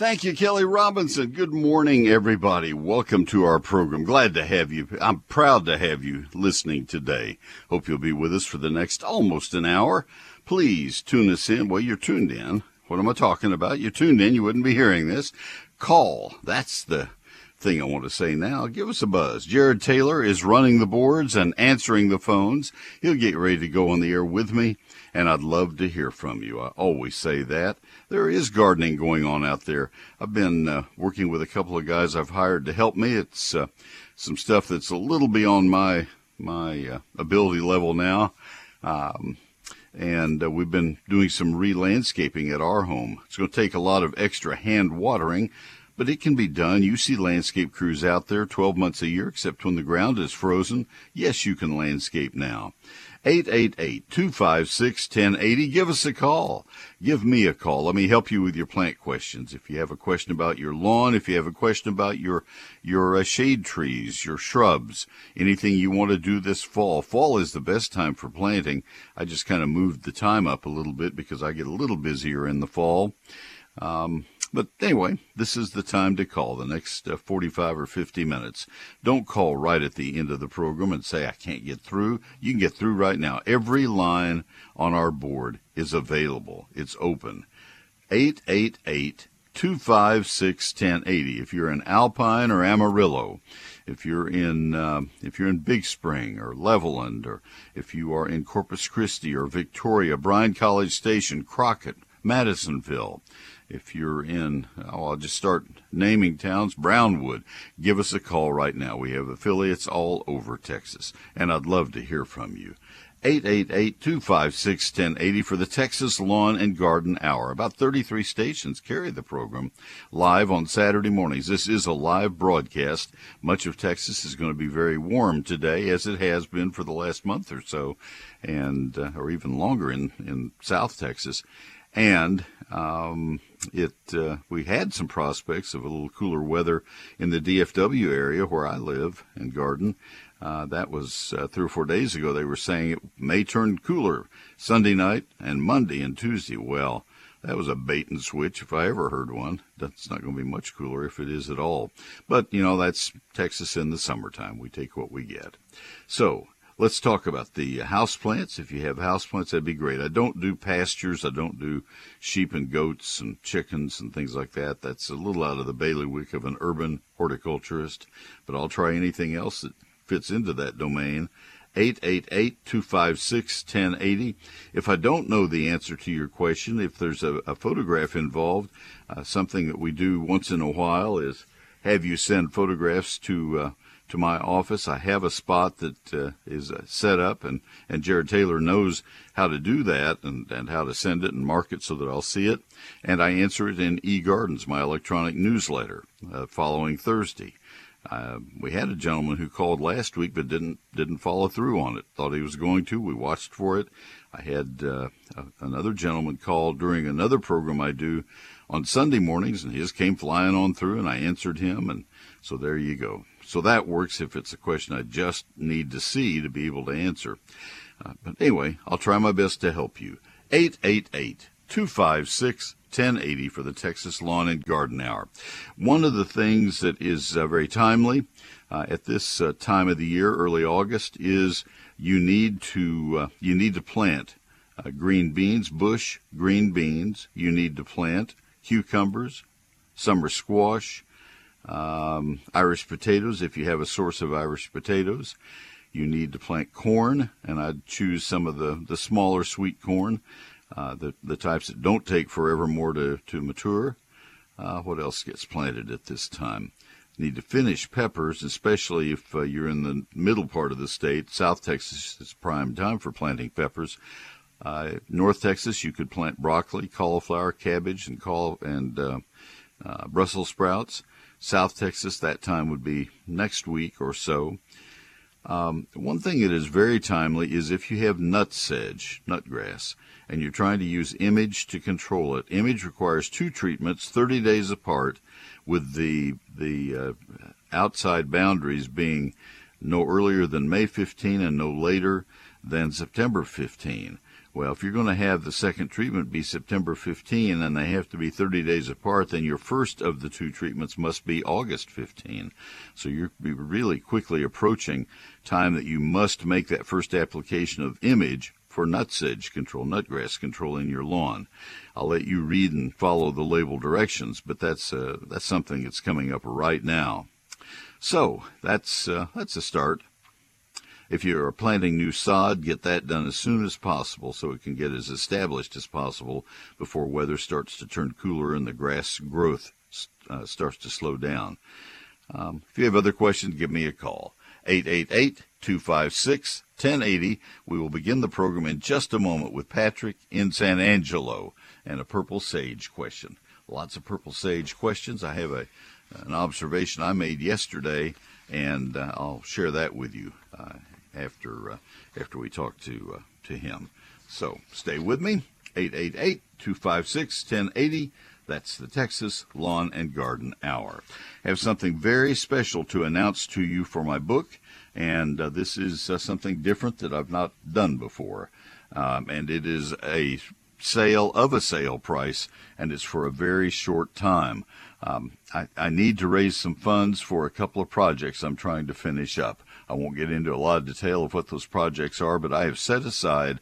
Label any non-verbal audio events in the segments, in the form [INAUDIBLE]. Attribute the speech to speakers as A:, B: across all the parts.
A: Thank you, Kelly Robinson. Good morning, everybody. Welcome to our program. Glad to have you. I'm proud to have you listening today. Hope you'll be with us for the next almost an hour. Please tune us in. Well, you're tuned in. What am I talking about? You're tuned in. You wouldn't be hearing this. Call. That's the thing I want to say now. Give us a buzz. Jared Taylor is running the boards and answering the phones. He'll get ready to go on the air with me, and I'd love to hear from you. I always say that there is gardening going on out there. I've been uh, working with a couple of guys I've hired to help me. It's uh, some stuff that's a little beyond my my uh, ability level now. Um, and uh, we've been doing some re-landscaping at our home. It's going to take a lot of extra hand watering, but it can be done. You see landscape crews out there 12 months a year, except when the ground is frozen. Yes, you can landscape now. 888-256-1080. Give us a call. Give me a call. Let me help you with your plant questions. If you have a question about your lawn, if you have a question about your your uh, shade trees, your shrubs, anything you want to do this fall. Fall is the best time for planting. I just kind of moved the time up a little bit because I get a little busier in the fall. Um, but anyway, this is the time to call the next uh, 45 or 50 minutes. Don't call right at the end of the program and say, I can't get through. You can get through right now. Every line on our board is available, it's open. 888 256 1080. If you're in Alpine or Amarillo, if you're in uh, if you're in Big Spring or Levelland, or if you are in Corpus Christi or Victoria, Bryan College Station, Crockett, Madisonville, if you're in, I'll just start naming towns, Brownwood, give us a call right now. We have affiliates all over Texas, and I'd love to hear from you. 888-256-1080 for the Texas Lawn and Garden Hour. About 33 stations carry the program live on Saturday mornings. This is a live broadcast. Much of Texas is going to be very warm today, as it has been for the last month or so, and uh, or even longer in in South Texas. And um, it uh, we had some prospects of a little cooler weather in the DFW area where I live and garden. Uh, that was uh, three or four days ago. They were saying it may turn cooler Sunday night and Monday and Tuesday. Well, that was a bait and switch if I ever heard one. That's not going to be much cooler if it is at all. But, you know, that's Texas in the summertime. We take what we get. So, Let's talk about the house plants. If you have house plants, that'd be great. I don't do pastures. I don't do sheep and goats and chickens and things like that. That's a little out of the bailiwick of an urban horticulturist, but I'll try anything else that fits into that domain. 888-256-1080. If I don't know the answer to your question, if there's a, a photograph involved, uh, something that we do once in a while is have you send photographs to uh, to my office. I have a spot that uh, is uh, set up, and, and Jared Taylor knows how to do that and, and how to send it and mark it so that I'll see it. And I answer it in eGardens, my electronic newsletter, uh, following Thursday. Uh, we had a gentleman who called last week but didn't didn't follow through on it. Thought he was going to. We watched for it. I had uh, another gentleman call during another program I do on Sunday mornings, and his came flying on through, and I answered him, and so there you go. So that works if it's a question I just need to see to be able to answer. Uh, but anyway, I'll try my best to help you. 888 256 1080 for the Texas Lawn and Garden Hour. One of the things that is uh, very timely uh, at this uh, time of the year, early August, is you need to uh, you need to plant uh, green beans, bush green beans. You need to plant cucumbers, summer squash, um, Irish potatoes, if you have a source of Irish potatoes. You need to plant corn, and I'd choose some of the, the smaller sweet corn, uh, the, the types that don't take forever more to, to mature. Uh, what else gets planted at this time? Need to finish peppers, especially if uh, you're in the middle part of the state. South Texas is prime time for planting peppers. Uh, North Texas, you could plant broccoli, cauliflower, cabbage, and call and uh, uh, Brussels sprouts. South Texas, that time would be next week or so. Um, one thing that is very timely is if you have nut nutsedge, nutgrass, and you're trying to use image to control it. Image requires two treatments, 30 days apart, with the the uh, outside boundaries being no earlier than May 15 and no later than September 15. Well, if you're going to have the second treatment be September 15 and they have to be 30 days apart, then your first of the two treatments must be August 15. So you're really quickly approaching time that you must make that first application of image for nutsedge control, nutgrass control in your lawn. I'll let you read and follow the label directions, but that's uh, that's something that's coming up right now. So that's uh, that's a start. If you are planting new sod, get that done as soon as possible so it can get as established as possible before weather starts to turn cooler and the grass growth uh, starts to slow down. Um, if you have other questions, give me a call. 888 256 1080. We will begin the program in just a moment with Patrick in San Angelo and a purple sage question. Lots of purple sage questions. I have a an observation I made yesterday, and uh, I'll share that with you uh, after uh, after we talk to uh, to him. So stay with me. 888-256-1080. That's the Texas Lawn and Garden Hour. I have something very special to announce to you for my book, and uh, this is uh, something different that I've not done before. Um, and it is a sale of a sale price, and it's for a very short time. Um, I, I, need to raise some funds for a couple of projects I'm trying to finish up. I won't get into a lot of detail of what those projects are, but I have set aside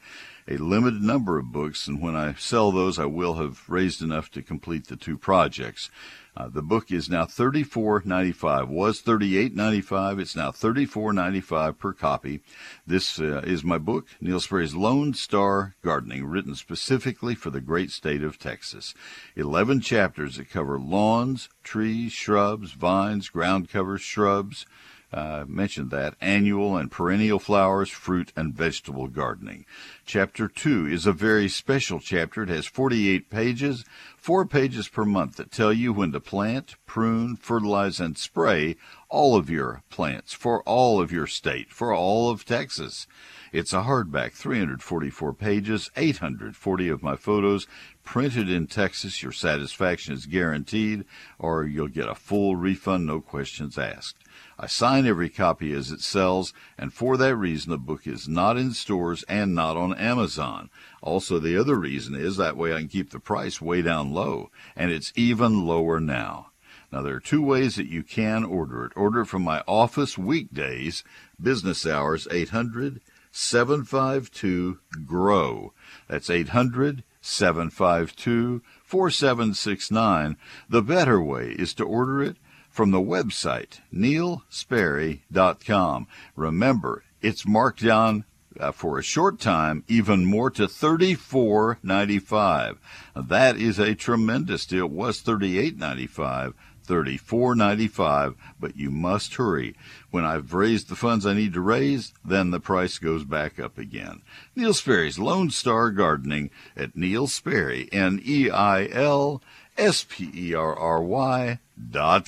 A: a limited number of books, and when I sell those, I will have raised enough to complete the two projects. Uh, the book is now $34.95. Was $38.95. It's now $34.95 per copy. This uh, is my book, Neil Sperry's Lone Star Gardening, written specifically for the great state of Texas. Eleven chapters that cover lawns, trees, shrubs, vines, ground covers, shrubs, uh, mentioned that annual and perennial flowers, fruit, and vegetable gardening. Chapter 2 is a very special chapter. It has 48 pages, four pages per month that tell you when to plant, prune, fertilize, and spray all of your plants for all of your state, for all of Texas. It's a hardback, 344 pages, 840 of my photos, printed in Texas. Your satisfaction is guaranteed, or you'll get a full refund, no questions asked. I sign every copy as it sells, and for that reason the book is not in stores and not on Amazon. Also, the other reason is that way I can keep the price way down low, and it's even lower now. Now, there are two ways that you can order it. Order it from my office weekdays, business hours, 800 752 GROW. That's 800 752 4769. The better way is to order it from the website, neilsperry.com. Remember, it's marked down uh, for a short time even more to $34.95. That is a tremendous deal. It was $38.95. $34.95, but you must hurry. When I've raised the funds I need to raise, then the price goes back up again. Neil Sperry's Lone Star Gardening at Neil Sperry, N-E-I-L S-P-E-R-R-Y dot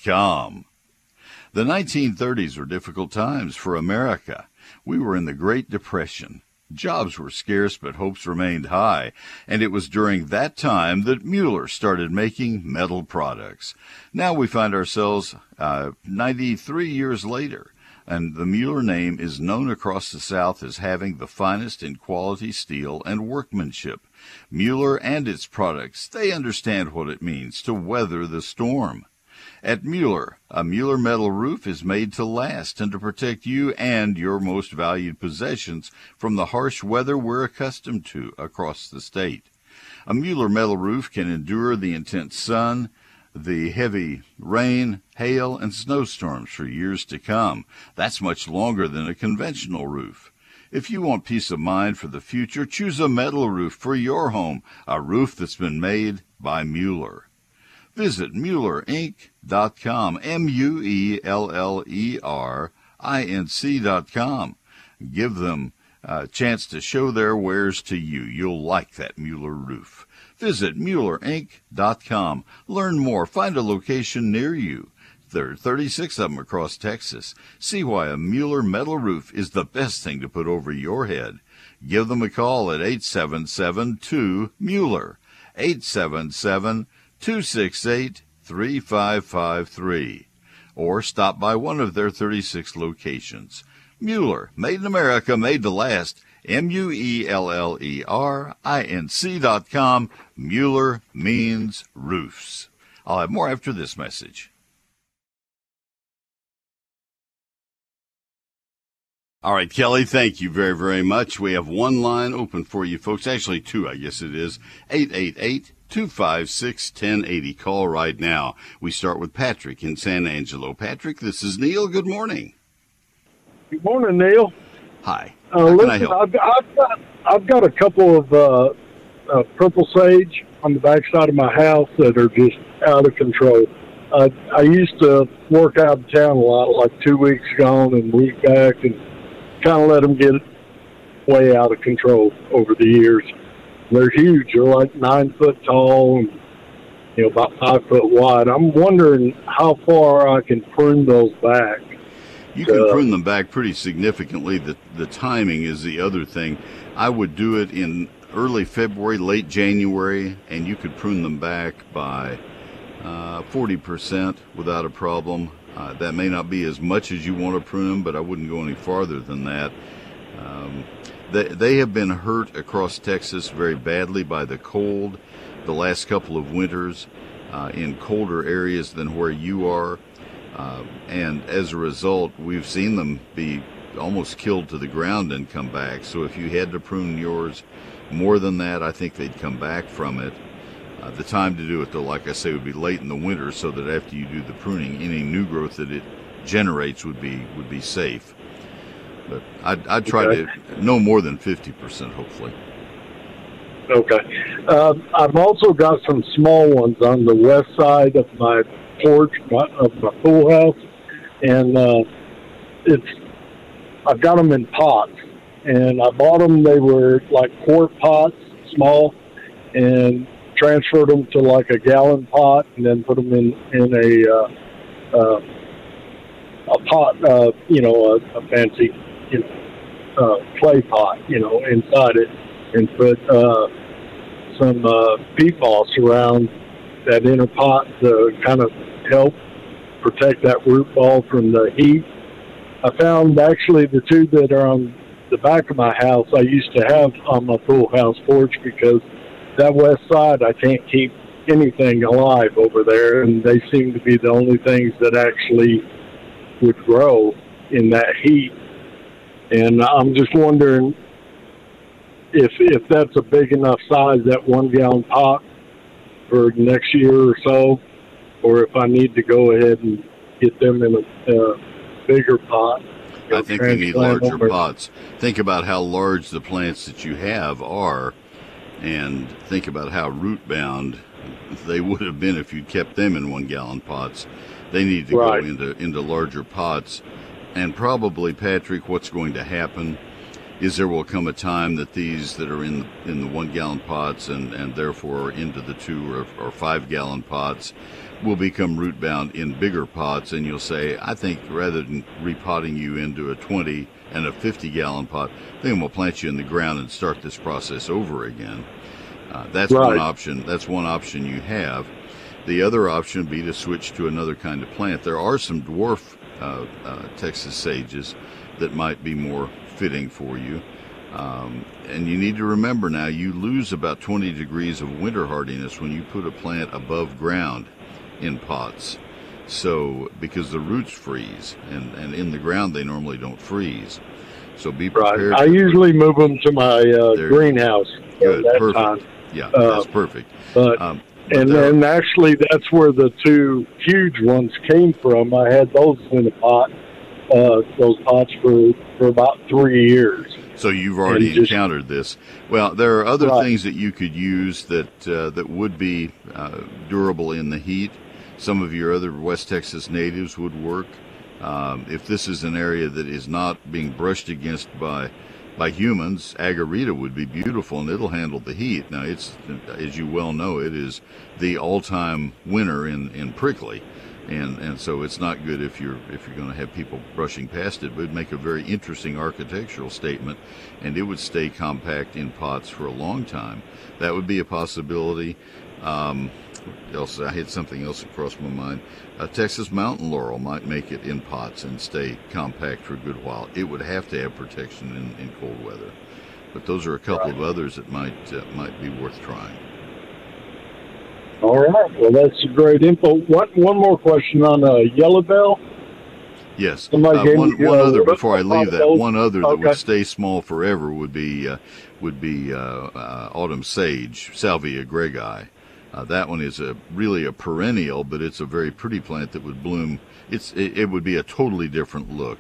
A: com. The 1930s were difficult times for America. We were in the Great Depression. Jobs were scarce, but hopes remained high, and it was during that time that Mueller started making metal products. Now we find ourselves uh, 93 years later, and the Mueller name is known across the South as having the finest in quality steel and workmanship. Mueller and its products, they understand what it means to weather the storm. At Mueller, a Mueller metal roof is made to last and to protect you and your most valued possessions from the harsh weather we're accustomed to across the state. A Mueller metal roof can endure the intense sun, the heavy rain, hail, and snowstorms for years to come. That's much longer than a conventional roof. If you want peace of mind for the future, choose a metal roof for your home, a roof that's been made by Mueller. Visit MuellerInc.com, M-U-E-L-L-E-R-I-N-C.com. Give them a chance to show their wares to you. You'll like that Mueller roof. Visit MuellerInc.com. Learn more. Find a location near you. There are 36 of them across Texas. See why a Mueller metal roof is the best thing to put over your head. Give them a call at 877 2 Mueller. 877 268 3553 or stop by one of their 36 locations. Mueller, made in America, made to last. M U E L L E R I N C dot com. Mueller means roofs. I'll have more after this message. All right, Kelly, thank you very, very much. We have one line open for you folks. Actually, two, I guess it is. 888 256 1080. Call right now. We start with Patrick in San Angelo. Patrick, this is Neil. Good morning.
B: Good morning, Neil.
A: Hi.
B: Uh, listen, I've, I've, got I've got a couple of uh, uh, purple sage on the backside of my house that are just out of control. Uh, I used to work out of town a lot, like two weeks gone and week back, and kind of let them get way out of control over the years. They're huge. They're like nine foot tall and you know about five foot wide. I'm wondering how far I can prune those back
A: you can uh, prune them back pretty significantly. The the timing is the other thing. I would do it in early February, late January, and you could prune them back by uh, forty uh, percent without a problem. Uh, that may not be as much as you want to prune them, but I wouldn't go any farther than that. Um, they, they have been hurt across Texas very badly by the cold the last couple of winters uh, in colder areas than where you are. Uh, and as a result, we've seen them be almost killed to the ground and come back. So if you had to prune yours more than that, I think they'd come back from it. Uh, the time to do it, though, like I say, would be late in the winter, so that after you do the pruning, any new growth that it generates would be would be safe. But I'd, I'd try okay. to no more than fifty percent, hopefully.
B: Okay. Um, I've also got some small ones on the west side of my porch of my pool house, and uh, it's I've got them in pots, and I bought them. They were like quart pots, small, and transferred them to like a gallon pot, and then put them in in a uh, uh, a pot, uh, you know, a, a fancy, you know, uh, clay pot, you know, inside it, and put uh, some uh, peat moss around that inner pot to kind of help protect that root ball from the heat. I found actually the two that are on the back of my house I used to have on my pool house porch because that west side I can't keep anything alive over there and they seem to be the only things that actually would grow in that heat. And I'm just wondering if if that's a big enough size, that one gallon pot for next year or so, or if I need to go ahead and get them in a uh, bigger pot.
A: I think you need larger pots. Think about how large the plants that you have are, and think about how root bound they would have been if you kept them in one gallon pots. They need to right. go into into larger pots, and probably Patrick, what's going to happen is there will come a time that these that are in in the one gallon pots and and therefore into the two or, or five gallon pots will become root bound in bigger pots, and you'll say, I think rather than repotting you into a 20 and a 50 gallon pot, then we'll plant you in the ground and start this process over again. Uh, that's right. one option. That's one option you have. The other option would be to switch to another kind of plant. There are some dwarf Texas sages that might be more fitting for you. Um, and you need to remember now, you lose about 20 degrees of winter hardiness when you put a plant above ground in pots. So, because the roots freeze, and, and in the ground they normally don't freeze. So be prepared.
B: Right. I usually move them to my uh, greenhouse.
A: Good, perfect. Time. Yeah, uh, that's perfect.
B: But, um, and then actually, that's where the two huge ones came from. I had those in a pot, uh, those pots for for about three years.
A: So you've already just, encountered this. Well, there are other right. things that you could use that uh, that would be uh, durable in the heat. Some of your other West Texas natives would work. Um, if this is an area that is not being brushed against by by humans, agarita would be beautiful and it'll handle the heat. Now, it's as you well know, it is the all-time winner in in prickly, and and so it's not good if you're if you're going to have people brushing past it. But it'd make a very interesting architectural statement, and it would stay compact in pots for a long time. That would be a possibility. Um, else I had something else across my mind. A Texas mountain laurel might make it in pots and stay compact for a good while. It would have to have protection in, in cold weather. But those are a couple of others that might uh, might be worth trying.
B: All right. Well, that's great info. One one more question on uh, yellow bell.
A: Yes. Uh, one one
B: uh,
A: other before I [LAUGHS] leave that. One other that
B: Okay.
A: would stay small forever would be uh, would be uh, uh, autumn sage, Salvia greggii. Uh, that one is a really a perennial, but it's a very pretty plant that would bloom. It's it, it would be a totally different look,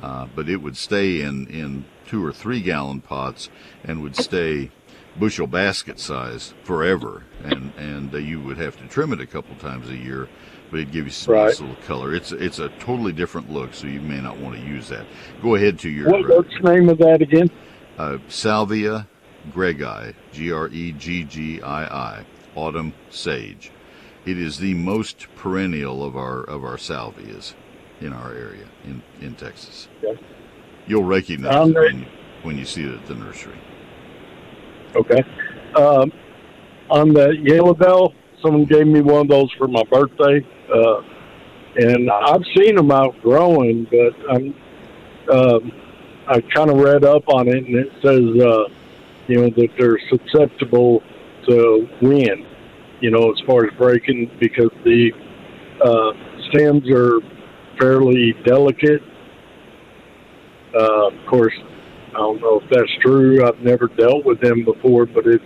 A: uh, but it would stay in in two or three gallon pots and would stay bushel basket size forever, and and uh, you would have to trim it a couple times a year, but it'd give you some
B: Right.
A: nice little color. It's it's a totally different look, so you may not want to use that. Go ahead to your
B: What, what's the name of that again?
A: uh, Salvia greggii, G R E G G I I, autumn sage. It is the most perennial of our of our salvias in our area in in Texas.
B: Okay.
A: You'll recognize
B: Um,
A: it when you, when you see it at the nursery.
B: Okay. Um, on the yellow bell, someone gave me one of those for my birthday, uh, and I've seen them outgrowing, but I'm um, I kind of read up on it, and it says uh, you know that they're susceptible to wind, you know, as far as breaking because the uh, stems are fairly delicate. Uh, of course, I don't know if that's true. I've never dealt with them before, but it's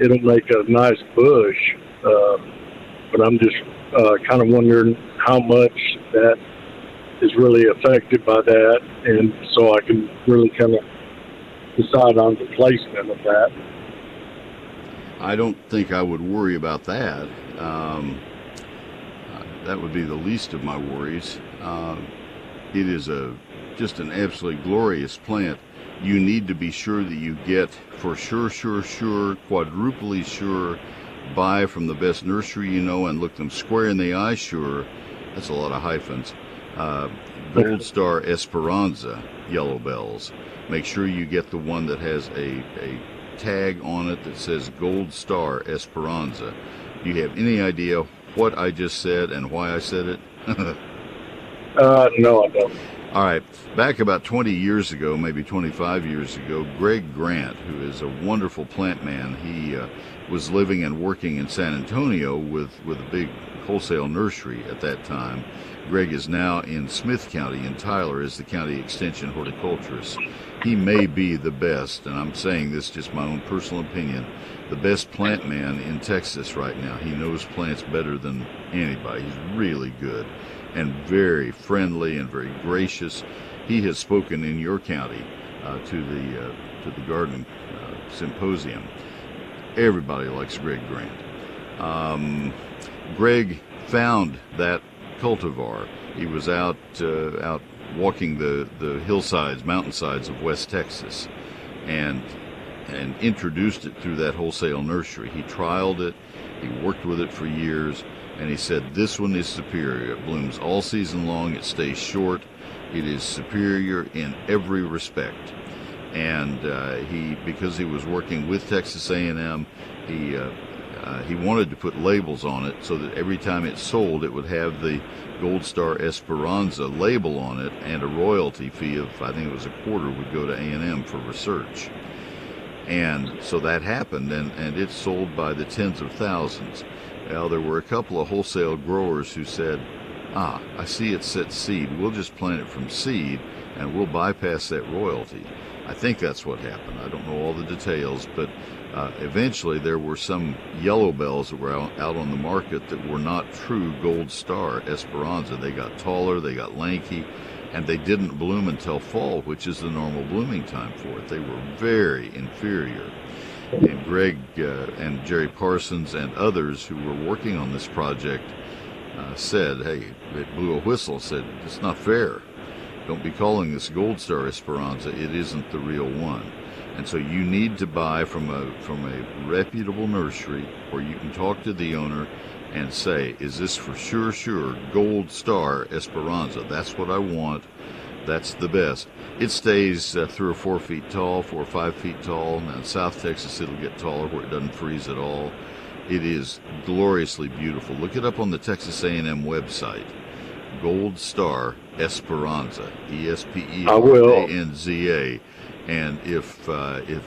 B: it'll make a nice bush. Uh, but I'm just uh, kind of wondering how much that is really affected by that, and so I can really kind of decide on the placement of that.
A: I don't think I would worry about that. Um, that would be the least of my worries. Uh, it is a just an absolutely glorious plant. You need to be sure that you get for sure, sure, sure, quadruply sure, buy from the best nursery you know and look them square in the eye. Sure, that's a lot of hyphens. Uh, Gold Star Esperanza yellow bells. Make sure you get the one that has a, a tag on it that says Gold Star Esperanza. Do you have any idea what I just said and why I said it? [LAUGHS]
B: Uh, no, I don't.
A: All right. Back about 20 years ago, maybe 25 years ago, Greg Grant, who is a wonderful plant man, he uh, was living and working in San Antonio with, with a big wholesale nursery at that time. Greg is now in Smith County in Tyler as the county extension horticulturist. He may be the best, and I'm saying this just my own personal opinion, the best plant man in Texas right now. He knows plants better than anybody. He's really good and very friendly and very gracious. He has spoken in your county uh, to the uh, to the garden uh, symposium. Everybody likes Greg Grant. Um, Greg found that cultivar. He was out uh, out walking the, the hillsides, mountainsides of West Texas, and and introduced it through that wholesale nursery. He trialed it. He worked with it for years, and he said this one is superior. It blooms all season long. It stays short. It is superior in every respect. And uh, he, because he was working with Texas A&M, he uh, uh, he wanted to put labels on it so that every time it sold, it would have the Gold Star Esperanza label on it, and a royalty fee of I think it was a quarter would go to A&M for research. And so that happened, and, and it sold by the tens of thousands. Well, there were a couple of wholesale growers who said, Ah, I see it set seed. We'll just plant it from seed and we'll bypass that royalty. I think that's what happened. I don't know all the details, but uh, eventually there were some yellow bells that were out, out on the market that were not true Gold Star Esperanza. They got taller, they got lanky, and they didn't bloom until fall, which is the normal blooming time for it. They were very inferior. And Greg uh, and Jerry Parsons and others who were working on this project uh, said, hey, it blew a whistle, said, it's not fair. Don't be calling this Gold Star Esperanza. It isn't the real one. And so you need to buy from a from a reputable nursery where you can talk to the owner and say, is this for sure, sure Gold Star Esperanza? That's what I want. That's the best. It stays uh, three or four feet tall, four or five feet tall. Now in South Texas, it'll get taller where it doesn't freeze at all. It is gloriously beautiful. Look it up on the Texas A&M website. Gold Star Esperanza, E S P E R. A N Z A, And if uh, if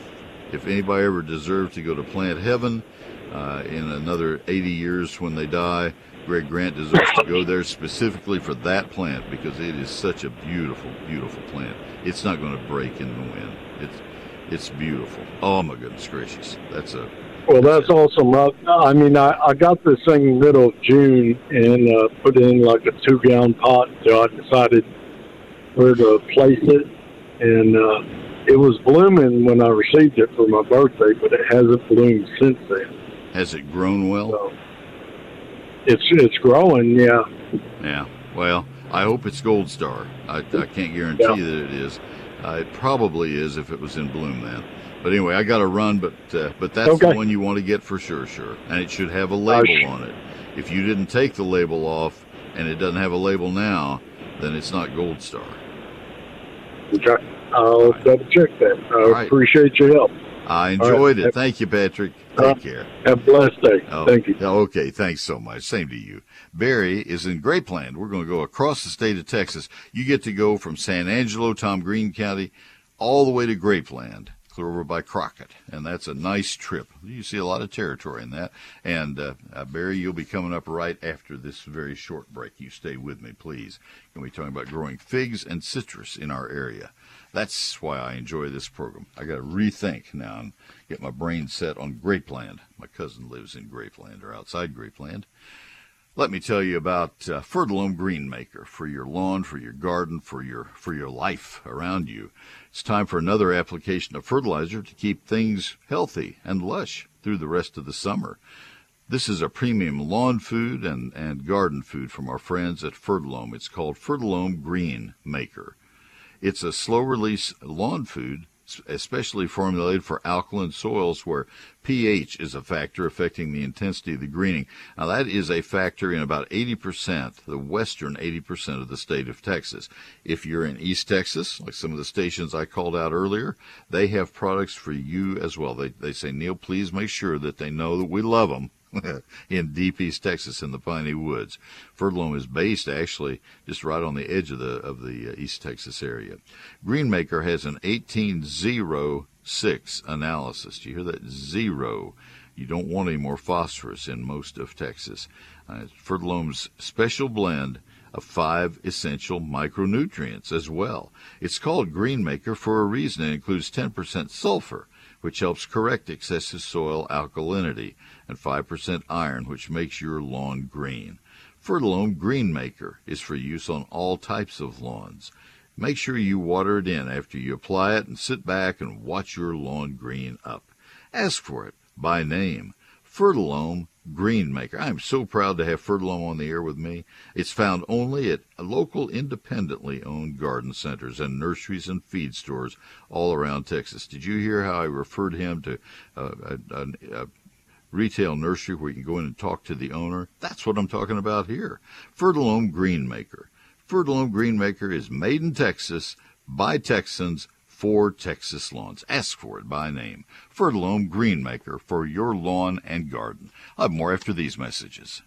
A: if anybody ever deserves to go to plant heaven uh, in another 80 years when they die, Greg Grant deserves to go there specifically for that plant because it is such a beautiful, beautiful plant. It's not going to break in the wind. It's it's beautiful. Oh my goodness gracious, that's a
B: well, that's awesome. I, I mean, I, I got this thing in middle of June and uh, put it in like a two gallon pot until I decided where to place it. And uh, it was blooming when I received it for my birthday, but it hasn't bloomed since then.
A: Has it grown well?
B: So it's it's growing, yeah.
A: Yeah. Well, I hope it's Gold Star. I, I can't guarantee
B: Yeah.
A: that it is. Uh, it probably is if it was in bloom then. But anyway, I got to run. But uh, but that's the one you want to get for sure, sure. And it should have a label on it. If you didn't take the label off and it doesn't have a label now, then it's not Gold Star.
B: Okay. I'll
A: right.
B: double check that. I
A: right.
B: appreciate your help.
A: I
B: right.
A: enjoyed it. Thank you, Patrick. Take
B: Uh,
A: care.
B: Have a blessed day.
A: Oh,
B: Thank you.
A: Okay, thanks so much. Same to you. Barry is in Grapeland. We're going to go across the state of Texas. You get to go from San Angelo, Tom Green County, all the way to Grapeland, over by Crockett, and that's a nice trip. You see a lot of territory in that. And uh, uh, Barry, you'll be coming up right after this very short break. You stay with me, please. We'll be talking about growing figs and citrus in our area. That's why I enjoy this program. I got to rethink now and get my brain set on Grapeland. My cousin lives in Grapeland or outside Grapeland. Let me tell you about uh, Fertilome Green Maker for your lawn, for your garden, for your for your life around you. It's time for another application of fertilizer to keep things healthy and lush through the rest of the summer. This is a premium lawn food and, and garden food from our friends at Fertilome. It's called Fertilome Green Maker. It's a slow release lawn food, especially formulated for alkaline soils where pH is a factor affecting the intensity of the greening. Now, that is a factor in about 80%, the western 80% of the state of Texas. If you're in East Texas, like some of the stations I called out earlier, they have products for you as well. They, they say, Neil, please make sure that they know that we love them. [LAUGHS] in deep East Texas in the piney woods. Fertilome is based actually just right on the edge of the of the uh, East Texas area. Greenmaker has an 1806 analysis. Do you hear that? Zero. You don't want any more phosphorus in most of Texas. Uh, special blend of five essential micronutrients as well. It's called Greenmaker for a reason. It includes 10% sulfur, which helps correct excessive soil alkalinity, and 5% iron, which makes your lawn green. Fertilome Greenmaker is for use on all types of lawns. Make sure you water it in after you apply it and sit back and watch your lawn green up. Ask for it by name. Fertilome Greenmaker. I'm so proud to have Fertilome on the air with me. It's found only at local independently owned garden centers and nurseries and feed stores all around Texas. Did you hear how I referred him to uh, a, a, a retail nursery where you can go in and talk to the owner? That's what I'm talking about here. Fertilome Greenmaker. Fertilome Greenmaker is made in Texas by Texans for Texas lawns. Ask for it by name. Fertilome Greenmaker for your lawn and garden. I'll have more after these messages.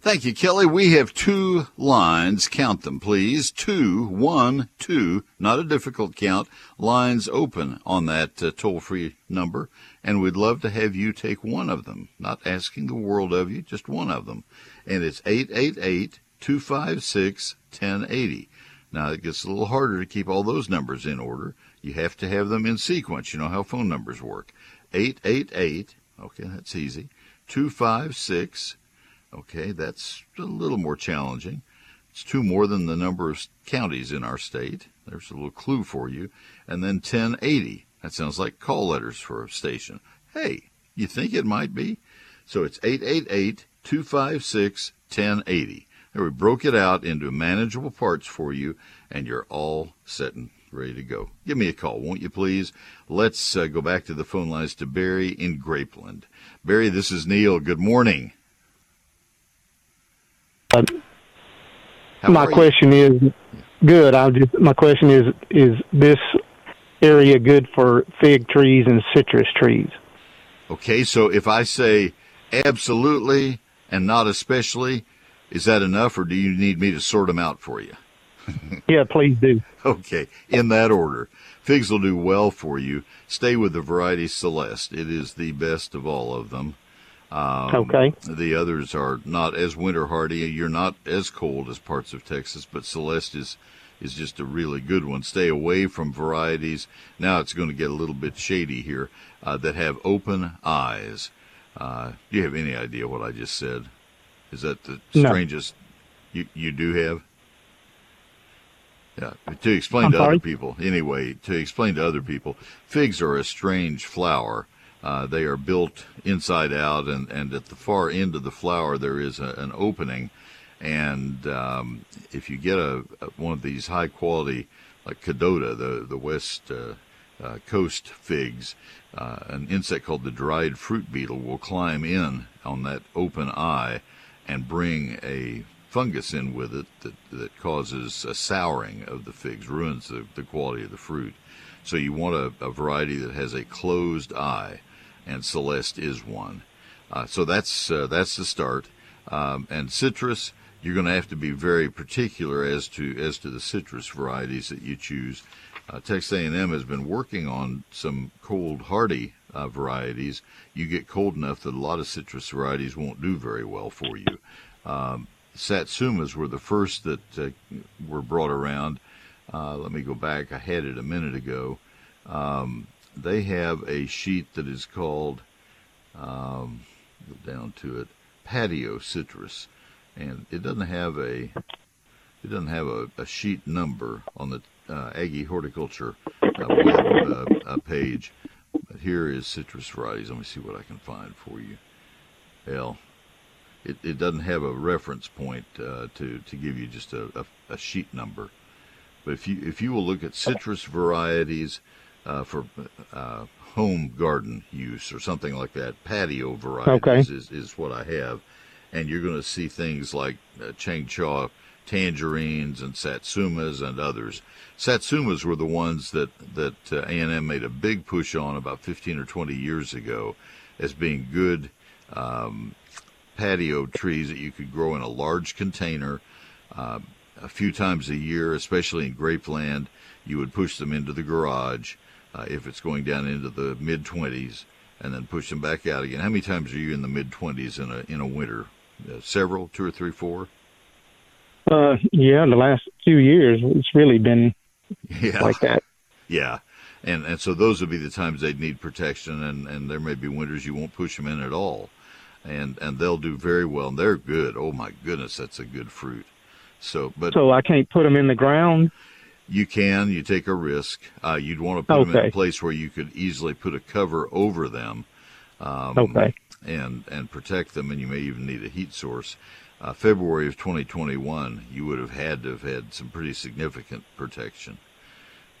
A: Thank you, Kelly. We have two lines. Count them, please. Two, one, two. Not a difficult count. Lines open on that uh, toll free number. And we'd love to have you take one of them. Not asking the world of you, just one of them. And it's 888 256 1080. Now, it gets a little harder to keep all those numbers in order. You have to have them in sequence. You know how phone numbers work. 888, okay, that's easy. 256 Okay, that's a little more challenging. It's two more than the number of counties in our state. There's a little clue for you. And then 1080. That sounds like call letters for a station. Hey, you think it might be? So it's 888 256 1080. There, we broke it out into manageable parts for you, and you're all set and ready to go. Give me a call, won't you please? Let's uh, go back to the phone lines to Barry in Grapeland. Barry, this is Neil. Good morning. How
C: my question is good. I just my question is is this area good for fig trees and citrus trees?
A: Okay, so if I say absolutely and not especially, Is that enough, or do you need me to sort them out for you? [LAUGHS]
C: Yeah, please do.
A: Okay, in that order. Figs will do well for you. Stay with the variety Celeste. It is the best of all of them. Um,
C: Okay.
A: The others are not as winter hardy. You're not as cold as parts of Texas, but Celeste is is just a really good one. Stay away from varieties. Now it's going to get a little bit shady here uh, that have open eyes. Uh, do you have any idea what I just said? Is that the
C: No.
A: strangest you you do have? Yeah, to explain
C: I'm
A: to other people. Anyway, to explain to other people, figs are a strange flower. Uh, they are built inside out, and, and at the far end of the flower there is a, an opening. And um, if you get a, a one of these high quality, like Kadota, the the West uh, uh, Coast figs, uh, an insect called the dried fruit beetle will climb in on that open eye and bring a fungus in with it that, that causes a souring of the figs, ruins the, the quality of the fruit. So you want a, a variety that has a closed eye, and Celeste is one. Uh, so that's uh, that's the start. Um, and citrus, you're going to have to be very particular as to as to the citrus varieties that you choose. Uh, Texas A&M has been working on some cold hardy uh, varieties. You get cold enough that a lot of citrus varieties won't do very well for you. Um, Satsumas were the first that uh, were brought around. Uh, let me go back. I had it a minute ago. Um, they have a sheet that is called, um, down to it, patio citrus, and it doesn't have a, it doesn't have a, a sheet number on the uh, Aggie Horticulture uh, web uh, uh, page. Here is citrus varieties. Let me see what I can find for you. Well, it, it doesn't have a reference point uh, to to give you just a, a, a sheet number. But if you if you will look at citrus varieties uh, for uh, home garden use or something like that, patio varieties is, is what I have, and you're going to see things like uh, Changsha tangerines and satsumas and others. Satsumas were the ones that that uh, A&M made a big push on about 15 or 20 years ago as being good um, patio trees that you could grow in a large container uh, a few times a year, especially in grapeland. You would push them into the garage uh, if it's going down into the mid 20s, and then push them back out again. How many times are you in the mid 20s in a in a winter? Uh, several, two or three, four.
C: Uh, yeah, the last few years it's really been
A: Yeah,
C: like that.
A: yeah, and and so those would be the times they'd need protection, and and there may be winters you won't push them in at all, and and they'll do very well, and they're good. Oh my goodness, that's a good fruit. So, but
C: So I can't put them in the ground.
A: You can. You take a risk. Uh, you'd want to put them in a place where you could easily put a cover over them, um,
C: Okay.
A: and and protect them. And you may even need a heat source. Uh, February of 2021, you would have had to have had some pretty significant protection.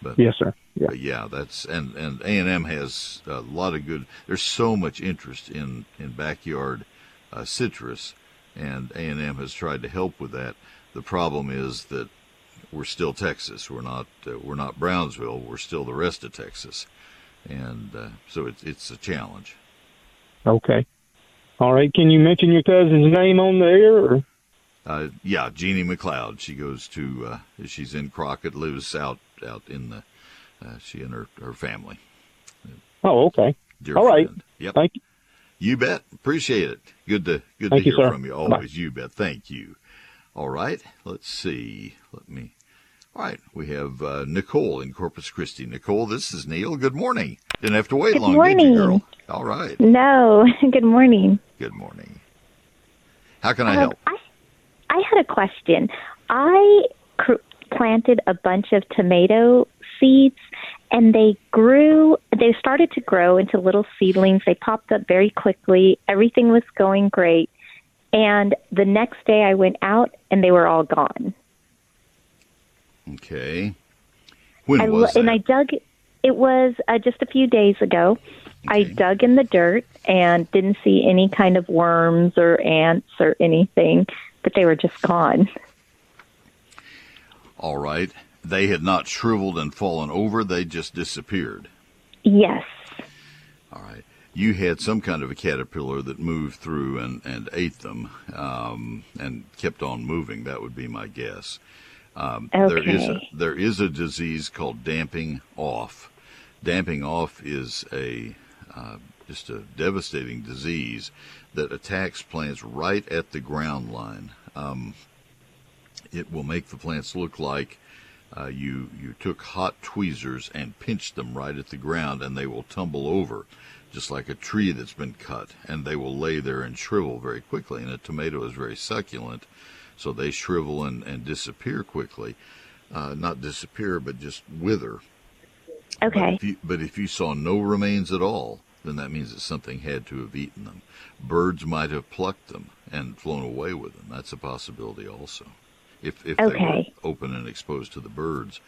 A: But
C: Yes, sir. Yeah.
A: yeah, that's and and A and M has a lot of good. There's so much interest in in backyard uh, citrus, and A and M has tried to help with that. The problem is that we're still Texas. We're not uh, we're not Brownsville. We're still the rest of Texas, and uh, so it's it's a challenge.
C: Okay. All right. Can you mention your cousin's name on the air? Or?
A: Uh, yeah, Jeannie McLeod. She goes to uh, she's in Crockett, lives out out in the uh, she and her her family.
C: Oh, okay.
A: Dear
C: All right.
A: friend. Yep.
C: Thank you.
A: You bet. Appreciate it. Good to good
C: Thank
A: to
C: you,
A: hear
C: sir.
A: from you. Always. You bet. Thank you. All right. Let's see. Let me. All right. We have uh, Nicole in Corpus Christi. Nicole, this is Neil. Good morning. Didn't have to wait
D: Good
A: long, did you,
D: morning.
A: girl? All right.
D: No, [LAUGHS] good morning.
A: Good morning. How can I
D: Um,
A: help?
D: I, I had a question. I cr- planted a bunch of tomato seeds and they grew, they started to grow into little seedlings. They popped up very quickly. Everything was going great. And the next day I went out and they were all gone.
A: Okay. When
D: I,
A: was
D: lo- and? I dug. It was uh, just a few days ago. I dug in the dirt and didn't see any kind of worms or ants or anything, but they were just gone.
A: All right. They had not shriveled and fallen over. They just disappeared.
D: Yes.
A: All right. you had some kind of a caterpillar that moved through and, and ate them um, and kept on moving. That would be my guess. Um, There is a,
D: Okay.
A: there is a disease called damping off. Damping off is a uh, just a devastating disease that attacks plants right at the ground line. Um, it will make the plants look like uh, you you took hot tweezers and pinched them right at the ground, and they will tumble over, just like a tree that's been cut, and they will lay there and shrivel very quickly. And a tomato is very succulent, so they shrivel and, and disappear quickly. Uh, not disappear, but just wither. But
D: Okay.
A: if, you, but if you saw no remains at all, then that means that something had to have eaten them. Birds might have plucked them and flown away with them. That's a possibility also. If if they were open and exposed to the birds,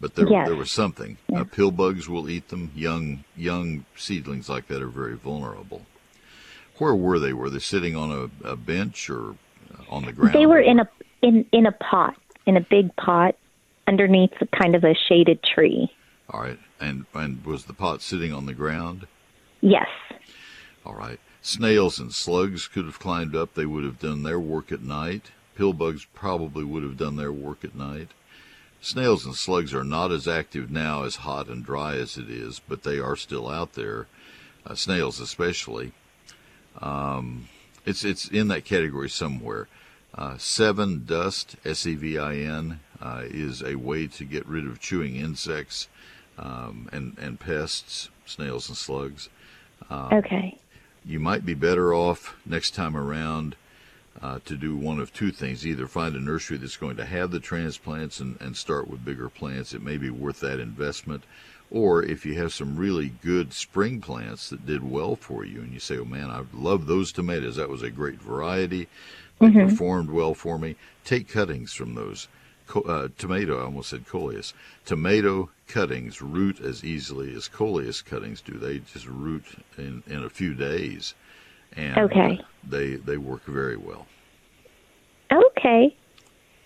A: but there
D: Yes.
A: there was something. Uh, pill bugs will eat them. Young young seedlings like that are very vulnerable. Where were they? Were they sitting on a, a bench or uh, on the ground?
D: They were in a in in a pot, in a big pot, underneath kind of a shaded tree.
A: All right, and and was the pot sitting on the ground?
D: Yes.
A: All right. Snails and slugs could have climbed up. They would have done their work at night. Pill bugs probably would have done their work at night. Snails and slugs are not as active now as hot and dry as it is, but they are still out there. Uh, snails, especially. Um, it's it's in that category somewhere. Uh, Sevin dust, S E V I N, uh, is a way to get rid of chewing insects um, and and pests, snails and slugs
D: okay.
A: you might be better off next time around uh, to do one of two things. Either find a nursery that's going to have the transplants and, and start with bigger plants. It may be worth that investment. Or if you have some really good spring plants that did well for you and you say, oh man, I love those tomatoes. That was a great variety. They performed well for me. Take cuttings from those. Uh, tomato, I almost said coleus. Tomato cuttings root as easily as coleus cuttings do. They just root in, in a few days. And
D: Okay.
A: uh, they, they work very well.
D: Okay.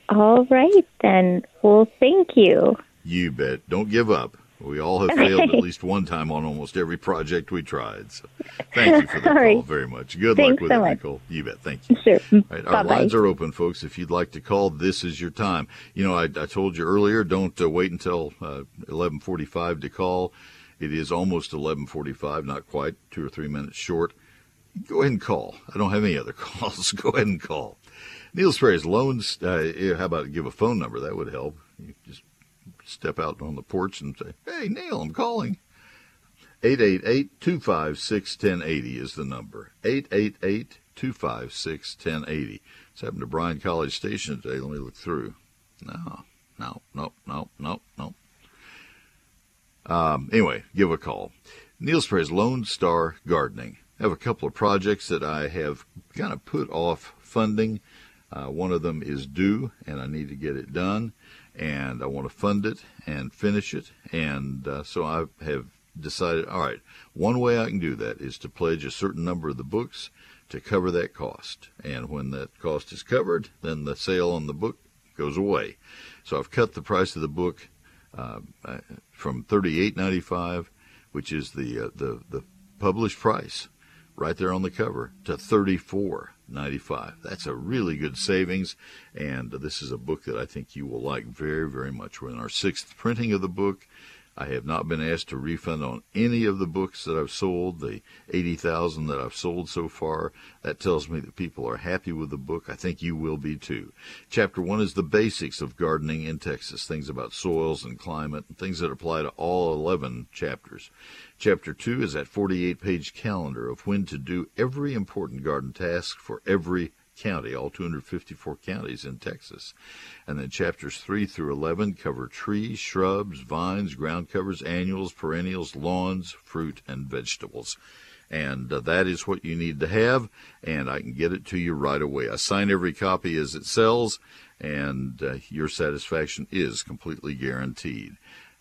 D: All right then. Well, thank you.
A: You bet. Don't give up. We all have failed at [LAUGHS] least one time on almost every project we tried. So thank you for the [LAUGHS] call
D: right.
A: very much. Good luck with
D: so
A: it,
D: much.
A: Nicole. You bet. Thank you.
D: Sure.
A: All right, our lines are open, folks. If you'd like to call, this is your time. You know, I, I told you earlier, don't uh, wait until uh, 11:45 to call. It is almost 11:45, not quite, two or three minutes short. Go ahead and call. I don't have any other [LAUGHS] calls. Go ahead and call. Neil Sperry's loans. Uh, how about give a phone number? That would help. You just step out on the porch and say, "Hey, Neil, I'm calling." 888-256-1080 is the number. 888-256-1080. It's happened to Bryan College Station today. Let me look through. No, no, no, no, no, no. Um, anyway, give a call. Neil Sperry's Lone Star Gardening. I have a couple of projects that I have kind of put off funding. Uh, one of them is due, and I need to get it done, and I want to fund it and finish it. And uh, so I have decided, all right, one way I can do that is to pledge a certain number of the books to cover that cost. And when that cost is covered, then the sale on the book goes away. So I've cut the price of the book uh, from thirty-eight ninety-five, which is the uh, the the published price, right there on the cover, to thirty-four ninety-five. That's a really good savings, and this is a book that I think you will like very very much. We're in our sixth printing of the book. I have not been asked to refund on any of the books that I've sold, the 80,000 that I've sold so far. That tells me that people are happy with the book. I think you will be too. Chapter one is the basics of gardening in Texas, things about soils and climate, and things that apply to all 11 chapters. Chapter two is that 48 page calendar of when to do every important garden task for every county, all 254 counties in Texas. And then chapters 3 through 11 cover trees, shrubs, vines, ground covers, annuals, perennials, lawns, fruit, and vegetables. And uh, that is what you need to have, and I can get it to you right away. I sign every copy as it sells, and uh, your satisfaction is completely guaranteed.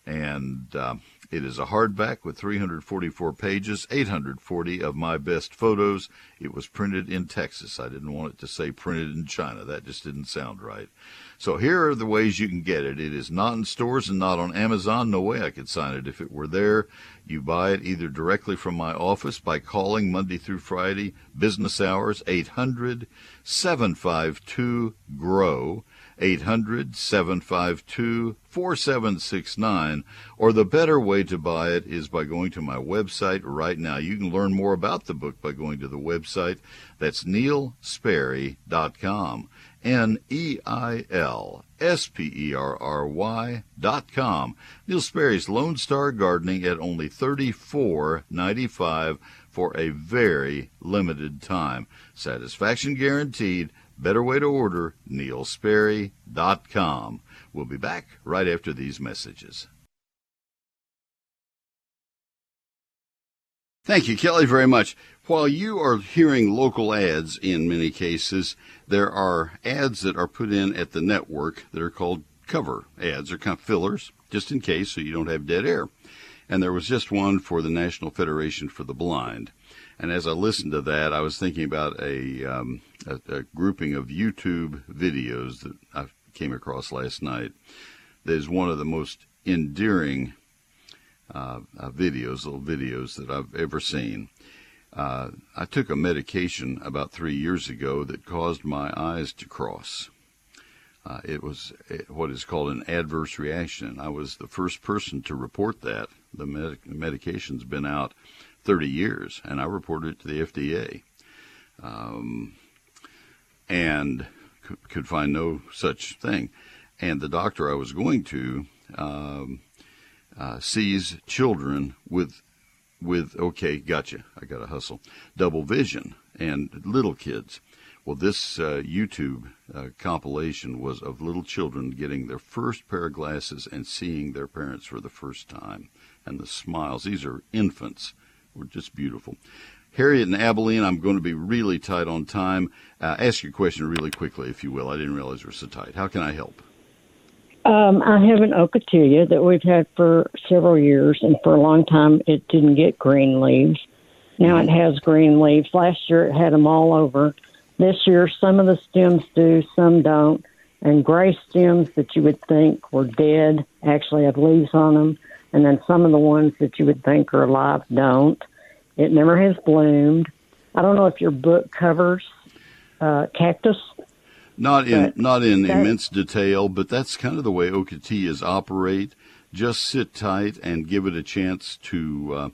A: And um, It is a hardback with 344 pages, 840 of my best photos. It was printed in Texas. I didn't want it to say printed in China. That just didn't sound right. So here are the ways you can get it. It is not in stores and not on Amazon. No way I could sign it if it were there. You buy it either directly from my office by calling Monday through Friday, business hours, 800 752 GROW. 800 752 4769. Or the better way to buy it is by going to my website right now. You can learn more about the book by going to the website. That's neilsperry.com. N E I L S P E R R Y dot com. Neil Sperry's Lone Star Gardening at only thirty four ninety five for a very limited time. Satisfaction guaranteed. Better way to order, neilsperry.com. We'll be back right after these messages. Thank you, Kelly, very much. While you are hearing local ads in many cases, there are ads that are put in at the network that are called cover ads or kind of fillers, just in case so you don't have dead air. And there was just one for the National Federation for the Blind. And as I listened to that, I was thinking about a, um, a, a grouping of YouTube videos that I came across last night. That is one of the most endearing uh, uh, videos, little videos that I've ever seen. Uh, I took a medication about three years ago that caused my eyes to cross. Uh, it was eh, what is called an adverse reaction. I was the first person to report that. The, med- the medication's been out 30 years, and I reported it to the FDA. Um, and c- could find no such thing. And the doctor I was going to um, uh, sees children with with okay, gotcha. I got to hustle. Double vision and little kids. Well, this uh, YouTube uh, compilation was of little children getting their first pair of glasses and seeing their parents for the first time, and the smiles. These are infants were just beautiful. Harriet and Abilene, I'm going to be really tight on time. Uh, ask your question really quickly, if you will. I didn't realize we're so tight. How can I help?
E: Um, I have an ocotillo that we've had for several years, and for a long time it didn't get green leaves. Now it has green leaves. Last year it had them all over. This year some of the stems do, some don't. And gray stems that you would think were dead actually have leaves on them and then some of the ones that you would think are alive don't. It never has bloomed. I don't know if your book covers uh, cactus.
A: Not in not in
E: that-
A: immense detail, but that's kind of the way ocotillas operate. Just sit tight and give it a chance to uh,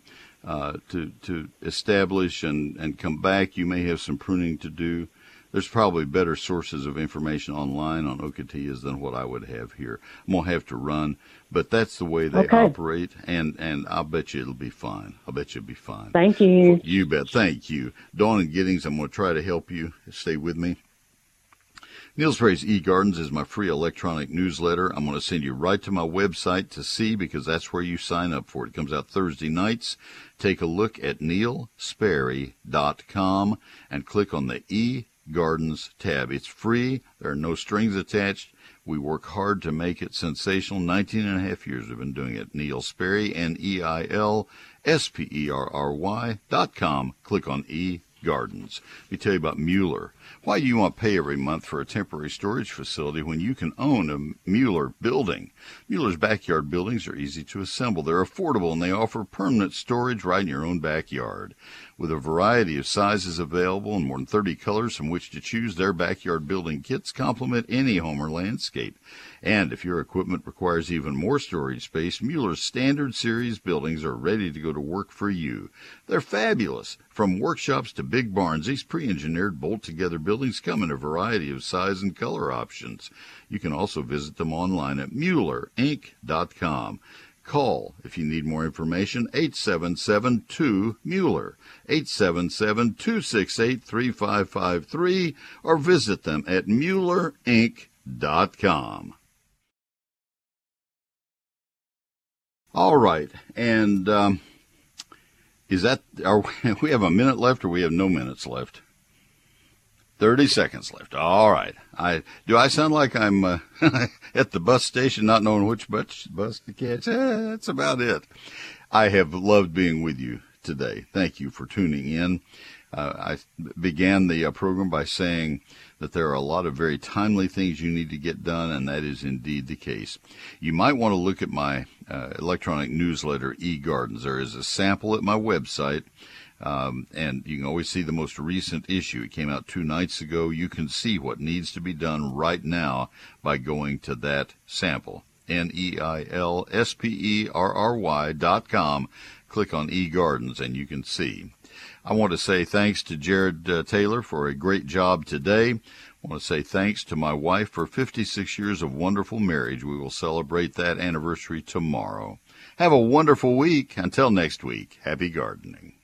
A: uh, to to establish and and come back. You may have some pruning to do. There's probably better sources of information online on ocotillas than what I would have here. I'm gonna have to run, but that's the way they
E: Okay.
A: operate, and and I'll bet you it'll be fine. I'll bet you it'll be fine.
E: Thank you.
A: You bet. Thank you. Dawn and Giddings, I'm going to try to help you. Stay with me. Neil Sperry's eGardens is my free electronic newsletter. I'm going to send you right to my website to see because that's where you sign up for it. It comes out Thursday nights. Take a look at neilsperry.com and click on the eGardens tab. It's free. There are no strings attached. We work hard to make it sensational. 19 and a half years we've been doing it. Neil Sperry, N-E-I-L S-P-E-R-R-Y dot com. Click on E Gardens. Let me tell you about Mueller. Why do you want to pay every month for a temporary storage facility when you can own a Mueller building? Mueller's backyard buildings are easy to assemble. They're affordable and they offer permanent storage right in your own backyard. With a variety of sizes available and more than 30 colors from which to choose, their backyard building kits complement any home or landscape. And if your equipment requires even more storage space, Mueller's standard series buildings are ready to go to work for you. They're fabulous. From workshops to big barns, these pre-engineered bolt-together buildings come in a variety of size and color options. You can also visit them online at muellerinc.com. Call if you need more information 877 Mueller 877 268 3553 or visit them at muellerinc.com. All right, and um, is that are [LAUGHS] we, have a minute left or we have no minutes left? 30 seconds left. All right. I do I sound like I'm uh, [LAUGHS] at the bus station not knowing which bus bus to catch? Eh, that's about it. I have loved being with you today. Thank you for tuning in. Uh, I began the uh, program by saying that there are a lot of very timely things you need to get done, and that is indeed the case. You might want to look at my uh, electronic newsletter, eGardens. There is a sample at my website. Um, and you can always see the most recent issue. It came out two nights ago. You can see what needs to be done right now by going to that sample. N-E-I-L-S-P-E-R-R-Y dot com. Click on eGardens and you can see. I want to say thanks to Jared uh, Taylor for a great job today. I want to say thanks to my wife for 56 years of wonderful marriage. We will celebrate that anniversary tomorrow. Have a wonderful week. Until next week, happy gardening.